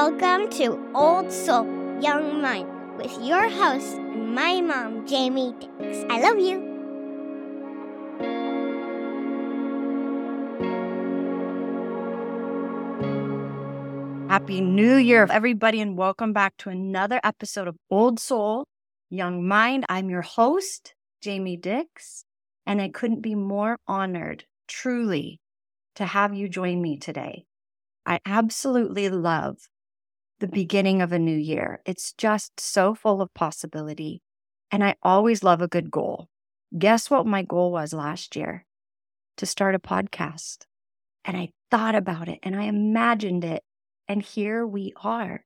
Welcome to Old Soul, Young Mind with your host and my mom, Jamie Dix. I love you. Happy New Year, everybody, and welcome back to another episode of Old Soul, Young Mind. I'm your host, Jamie Dix, and I couldn't be more honored, truly, to have you join me today. I absolutely love the beginning of a new year. It's just so full of possibility. And I always love a good goal. Guess what my goal was last year? To start a podcast. And I thought about it and I imagined it. And here we are.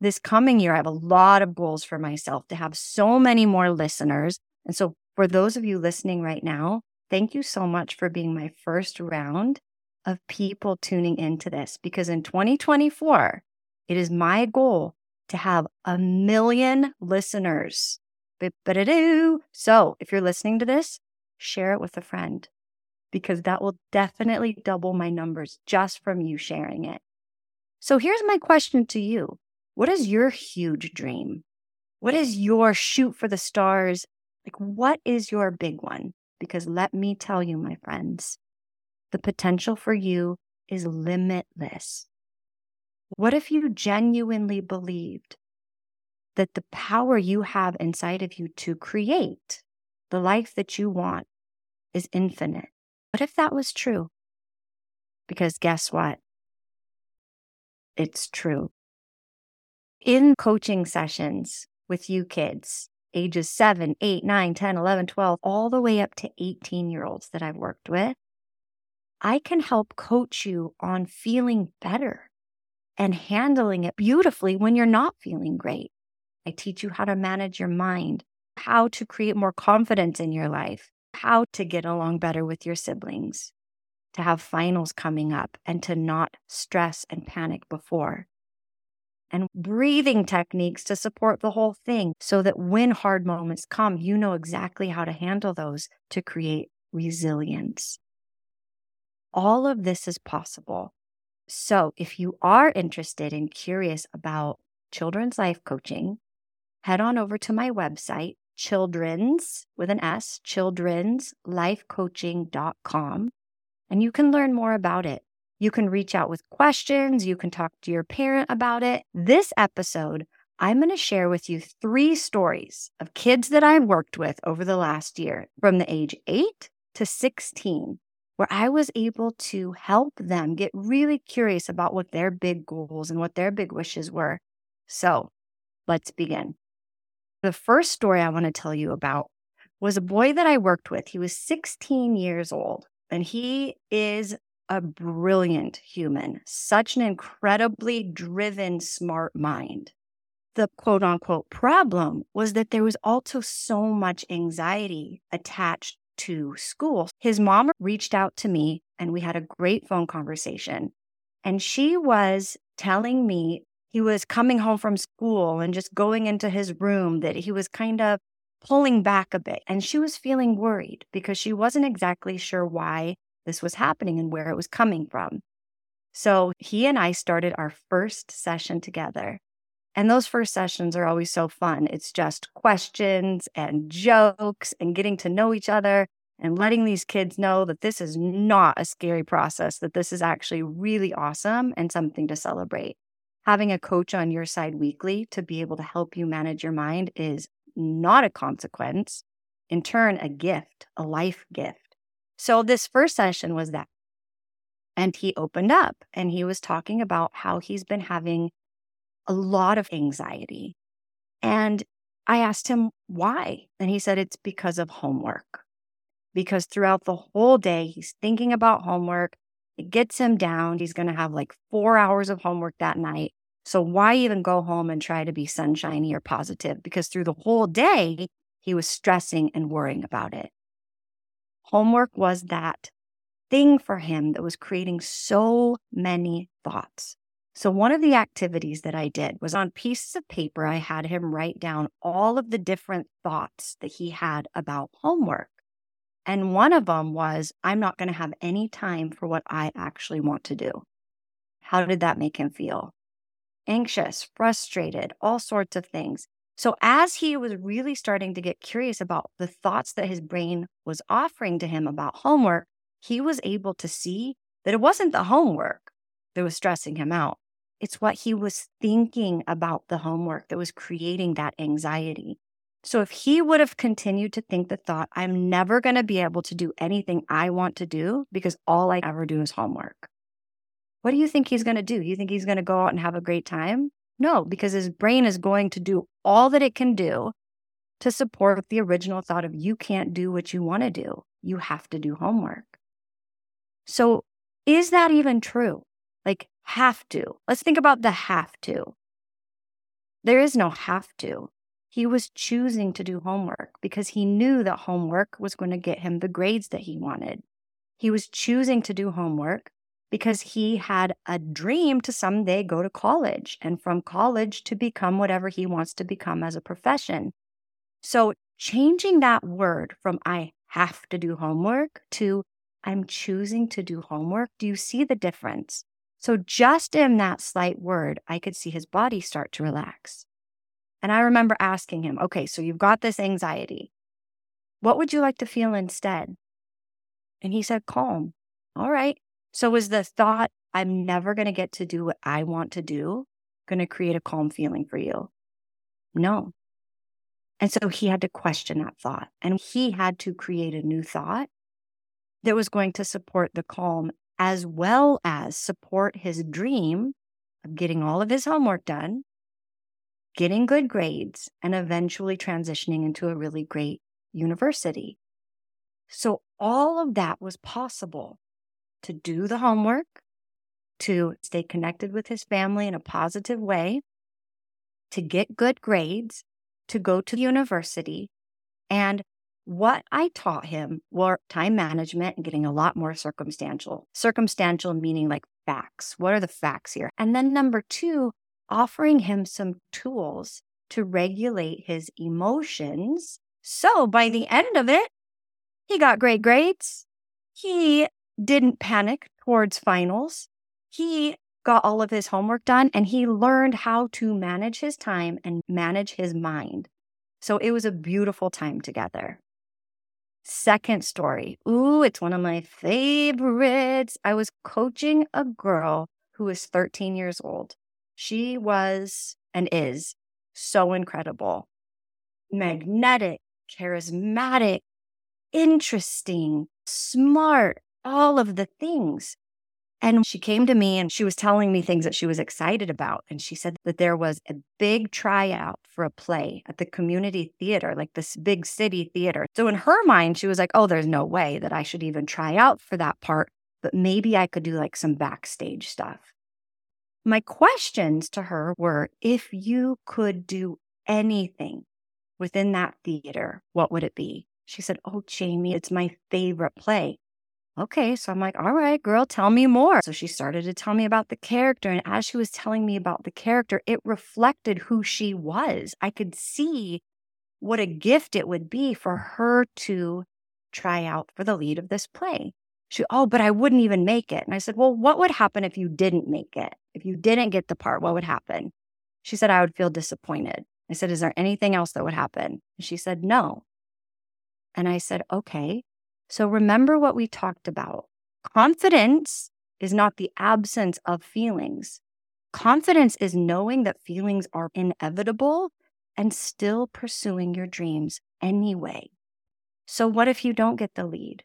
This coming year, I have a lot of goals for myself to have so many more listeners. And so, for those of you listening right now, thank you so much for being my first round of people tuning into this because in 2024, it is my goal to have a million listeners. So if you're listening to this, share it with a friend because that will definitely double my numbers just from you sharing it. So here's my question to you. What is your huge dream? What is your shoot for the stars? Like, what is your big one? Because let me tell you, my friends, the potential for you is limitless. What if you genuinely believed that the power you have inside of you to create the life that you want is infinite? What if that was true? Because guess what? It's true. In coaching sessions with you kids, ages 7, 8, 9, 10, 11, 12, all the way up to 18 year olds that I've worked with, I can help coach you on feeling better and handling it beautifully when you're not feeling great. I teach you how to manage your mind, how to create more confidence in your life, how to get along better with your siblings, to have finals coming up and to not stress and panic before. And breathing techniques to support the whole thing so that when hard moments come, you know exactly how to handle those to create resilience. All of this is possible so, if you are interested and curious about children's life coaching, head on over to my website, children's with an S, children'slifecoaching.com, and you can learn more about it. You can reach out with questions, you can talk to your parent about it. This episode, I'm going to share with you three stories of kids that I've worked with over the last year from the age 8 to 16 where I was able to help them get really curious about what their big goals and what their big wishes were. So let's begin. The first story I want to tell you about was a boy that I worked with. He was 16 years old, and he is a brilliant human, such an incredibly driven, smart mind. The quote unquote problem was that there was also so much anxiety attached to school. His mom reached out to me and we had a great phone conversation. And she was telling me he was coming home from school and just going into his room that he was kind of pulling back a bit. And she was feeling worried because she wasn't exactly sure why this was happening and where it was coming from. So he and I started our first session together. And those first sessions are always so fun. It's just questions and jokes and getting to know each other and letting these kids know that this is not a scary process, that this is actually really awesome and something to celebrate. Having a coach on your side weekly to be able to help you manage your mind is not a consequence, in turn, a gift, a life gift. So, this first session was that. And he opened up and he was talking about how he's been having a lot of anxiety. And I asked him why. And he said it's because of homework. Because throughout the whole day, he's thinking about homework. It gets him down. He's going to have like four hours of homework that night. So why even go home and try to be sunshiny or positive? Because through the whole day, he was stressing and worrying about it. Homework was that thing for him that was creating so many thoughts. So, one of the activities that I did was on pieces of paper, I had him write down all of the different thoughts that he had about homework. And one of them was, I'm not going to have any time for what I actually want to do. How did that make him feel? anxious, frustrated, all sorts of things. So, as he was really starting to get curious about the thoughts that his brain was offering to him about homework, he was able to see that it wasn't the homework that was stressing him out. It's what he was thinking about the homework that was creating that anxiety. So, if he would have continued to think the thought, I'm never going to be able to do anything I want to do because all I ever do is homework. What do you think he's going to do? You think he's going to go out and have a great time? No, because his brain is going to do all that it can do to support the original thought of you can't do what you want to do. You have to do homework. So, is that even true? Like, have to. Let's think about the have to. There is no have to. He was choosing to do homework because he knew that homework was going to get him the grades that he wanted. He was choosing to do homework because he had a dream to someday go to college and from college to become whatever he wants to become as a profession. So, changing that word from I have to do homework to I'm choosing to do homework, do you see the difference? So, just in that slight word, I could see his body start to relax. And I remember asking him, okay, so you've got this anxiety. What would you like to feel instead? And he said, calm. All right. So was the thought, I'm never going to get to do what I want to do, going to create a calm feeling for you? No. And so he had to question that thought and he had to create a new thought that was going to support the calm as well as support his dream of getting all of his homework done, getting good grades, and eventually transitioning into a really great university. So all of that was possible to do the homework, to stay connected with his family in a positive way, to get good grades, to go to university. And what I taught him were time management and getting a lot more circumstantial. Circumstantial meaning like facts. What are the facts here? And then number two, offering him some tools to regulate his emotions. So by the end of it, he got great grades. He didn't panic towards finals. He got all of his homework done and he learned how to manage his time and manage his mind. So it was a beautiful time together. Second story. Ooh, it's one of my favorites. I was coaching a girl who was 13 years old. She was and is so incredible, magnetic, charismatic, interesting, smart, all of the things. And she came to me and she was telling me things that she was excited about. And she said that there was a big tryout for a play at the community theater, like this big city theater. So in her mind, she was like, oh, there's no way that I should even try out for that part, but maybe I could do like some backstage stuff. My questions to her were if you could do anything within that theater, what would it be? She said, Oh, Jamie, it's my favorite play. Okay, so I'm like, all right, girl, tell me more. So she started to tell me about the character. And as she was telling me about the character, it reflected who she was. I could see what a gift it would be for her to try out for the lead of this play. She, oh, but I wouldn't even make it. And I said, well, what would happen if you didn't make it? If you didn't get the part, what would happen? She said, I would feel disappointed. I said, is there anything else that would happen? And she said, no. And I said, okay. So remember what we talked about. Confidence is not the absence of feelings. Confidence is knowing that feelings are inevitable and still pursuing your dreams anyway. So, what if you don't get the lead?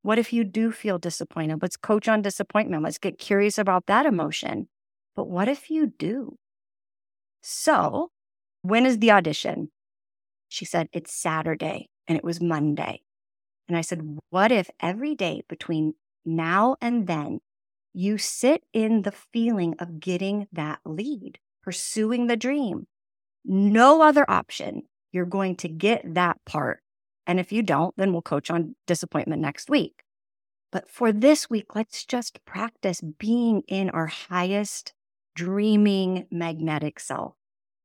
What if you do feel disappointed? Let's coach on disappointment. Let's get curious about that emotion. But what if you do? So, when is the audition? She said, It's Saturday and it was Monday. And I said, What if every day between now and then you sit in the feeling of getting that lead, pursuing the dream? No other option. You're going to get that part. And if you don't, then we'll coach on disappointment next week. But for this week, let's just practice being in our highest dreaming magnetic self.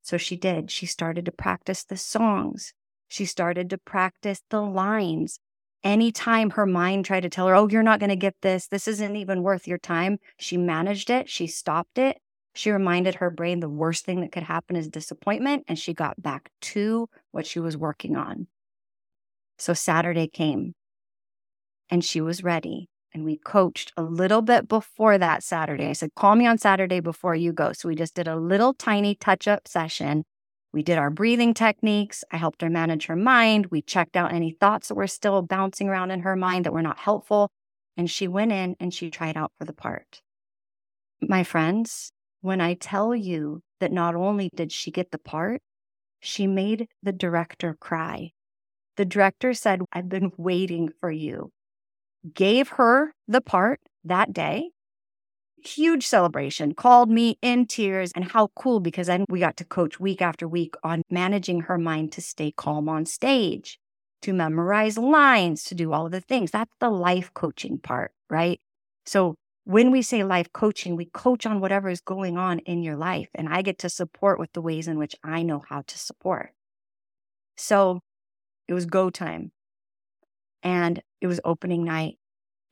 So she did. She started to practice the songs. She started to practice the lines anytime her mind tried to tell her, oh, you're not going to get this, this isn't even worth your time, she managed it, she stopped it, She reminded her brain the worst thing that could happen is disappointment, and she got back to what she was working on. So Saturday came and she was ready. And we coached a little bit before that Saturday. I said, call me on Saturday before you go. So we just did a little tiny touch up session. We did our breathing techniques. I helped her manage her mind. We checked out any thoughts that were still bouncing around in her mind that were not helpful. And she went in and she tried out for the part. My friends, when I tell you that not only did she get the part, she made the director cry. The director said, I've been waiting for you gave her the part that day. Huge celebration, called me in tears, and how cool because then we got to coach week after week on managing her mind to stay calm on stage, to memorize lines, to do all of the things. That's the life coaching part, right? So when we say life coaching, we coach on whatever is going on in your life, and I get to support with the ways in which I know how to support. So it was go time. And it was opening night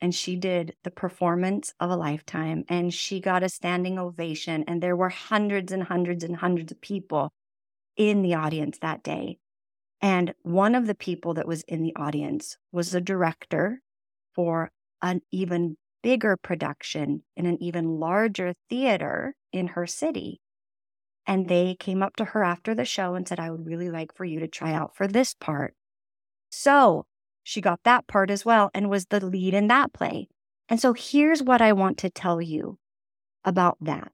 and she did the performance of a lifetime and she got a standing ovation and there were hundreds and hundreds and hundreds of people in the audience that day. And one of the people that was in the audience was the director for an even bigger production in an even larger theater in her city. And they came up to her after the show and said i would really like for you to try out for this part. So she got that part as well and was the lead in that play. And so here's what I want to tell you about that.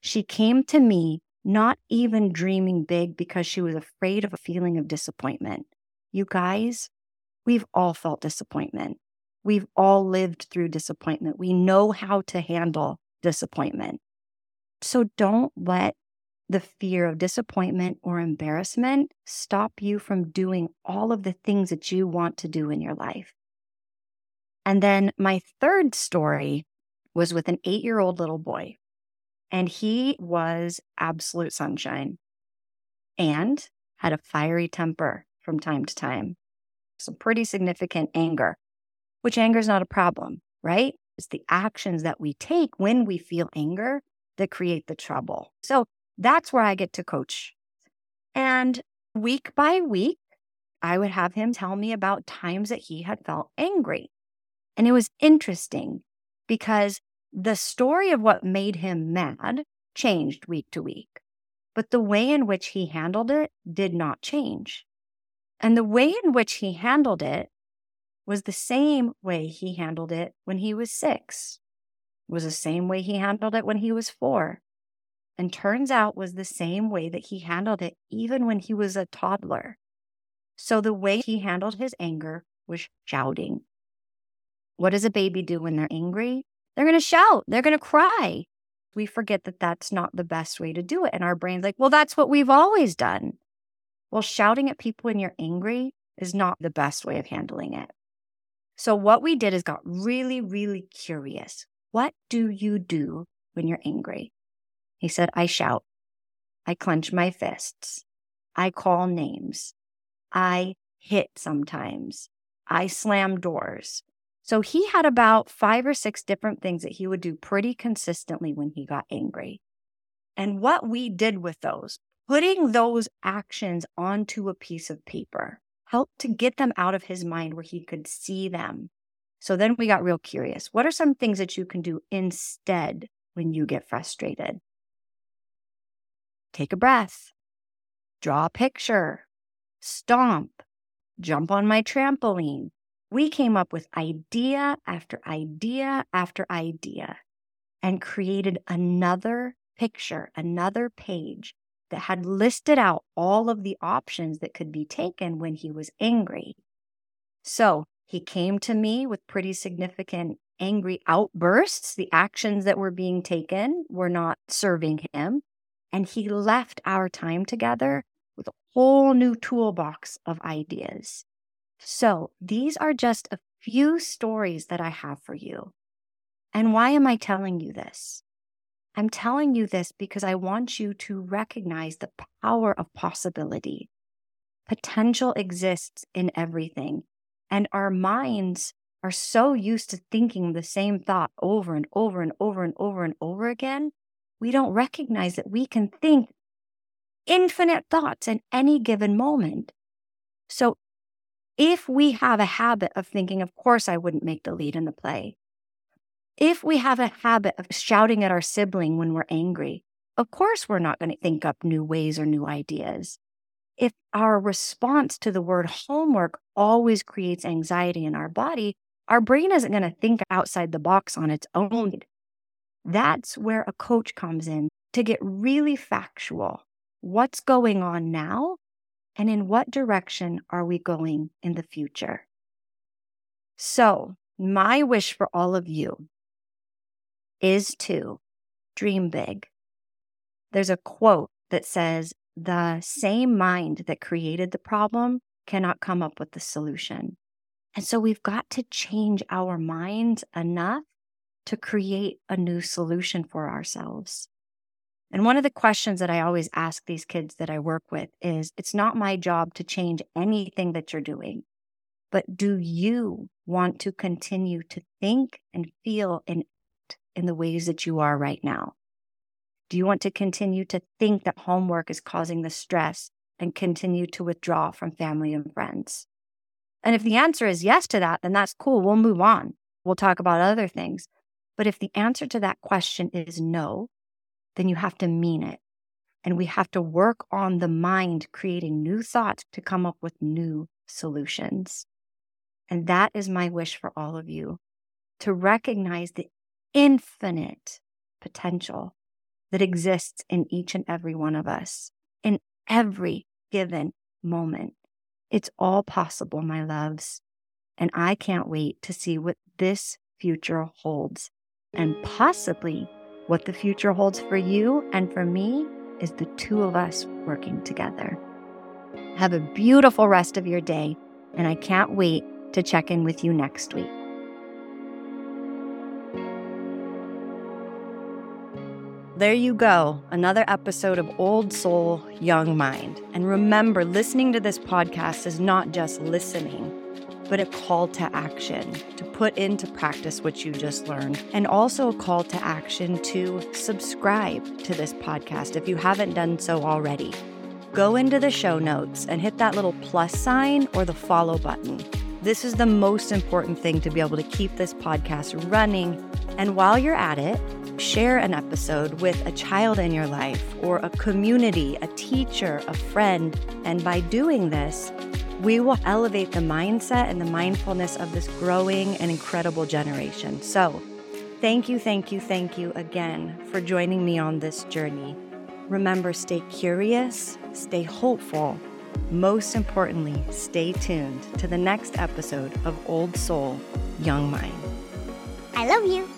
She came to me not even dreaming big because she was afraid of a feeling of disappointment. You guys, we've all felt disappointment. We've all lived through disappointment. We know how to handle disappointment. So don't let the fear of disappointment or embarrassment stop you from doing all of the things that you want to do in your life. And then my third story was with an eight year old little boy, and he was absolute sunshine and had a fiery temper from time to time, some pretty significant anger, which anger is not a problem, right? It's the actions that we take when we feel anger that create the trouble. So that's where I get to coach. And week by week, I would have him tell me about times that he had felt angry. And it was interesting because the story of what made him mad changed week to week, but the way in which he handled it did not change. And the way in which he handled it was the same way he handled it when he was six, it was the same way he handled it when he was four, and turns out was the same way that he handled it even when he was a toddler. So the way he handled his anger was shouting. What does a baby do when they're angry? They're going to shout, they're going to cry. We forget that that's not the best way to do it. And our brain's like, well, that's what we've always done. Well, shouting at people when you're angry is not the best way of handling it. So, what we did is got really, really curious. What do you do when you're angry? He said, I shout. I clench my fists. I call names. I hit sometimes. I slam doors. So he had about five or six different things that he would do pretty consistently when he got angry. And what we did with those, putting those actions onto a piece of paper, helped to get them out of his mind where he could see them. So then we got real curious. What are some things that you can do instead when you get frustrated? Take a breath, draw a picture, stomp, jump on my trampoline. We came up with idea after idea after idea and created another picture, another page that had listed out all of the options that could be taken when he was angry. So he came to me with pretty significant angry outbursts. The actions that were being taken were not serving him. And he left our time together with a whole new toolbox of ideas. So these are just a few stories that I have for you. And why am I telling you this? I'm telling you this because I want you to recognize the power of possibility. Potential exists in everything, and our minds are so used to thinking the same thought over and over and over and over and over again we don't recognize that we can think infinite thoughts in any given moment. So if we have a habit of thinking, of course, I wouldn't make the lead in the play. If we have a habit of shouting at our sibling when we're angry, of course, we're not going to think up new ways or new ideas. If our response to the word homework always creates anxiety in our body, our brain isn't going to think outside the box on its own. That's where a coach comes in to get really factual. What's going on now? And in what direction are we going in the future? So, my wish for all of you is to dream big. There's a quote that says, The same mind that created the problem cannot come up with the solution. And so we've got to change our minds enough to create a new solution for ourselves. And one of the questions that I always ask these kids that I work with is it's not my job to change anything that you're doing, but do you want to continue to think and feel and act in the ways that you are right now? Do you want to continue to think that homework is causing the stress and continue to withdraw from family and friends? And if the answer is yes to that, then that's cool. We'll move on. We'll talk about other things. But if the answer to that question is no, then you have to mean it. And we have to work on the mind creating new thoughts to come up with new solutions. And that is my wish for all of you to recognize the infinite potential that exists in each and every one of us in every given moment. It's all possible, my loves. And I can't wait to see what this future holds and possibly what the future holds for you and for me is the two of us working together. Have a beautiful rest of your day, and I can't wait to check in with you next week. There you go, another episode of Old Soul, Young Mind. And remember, listening to this podcast is not just listening but a call to action to put into practice what you just learned, and also a call to action to subscribe to this podcast if you haven't done so already. Go into the show notes and hit that little plus sign or the follow button. This is the most important thing to be able to keep this podcast running. And while you're at it, share an episode with a child in your life or a community, a teacher, a friend. And by doing this, we will elevate the mindset and the mindfulness of this growing and incredible generation. So, thank you, thank you, thank you again for joining me on this journey. Remember, stay curious, stay hopeful. Most importantly, stay tuned to the next episode of Old Soul, Young Mind. I love you.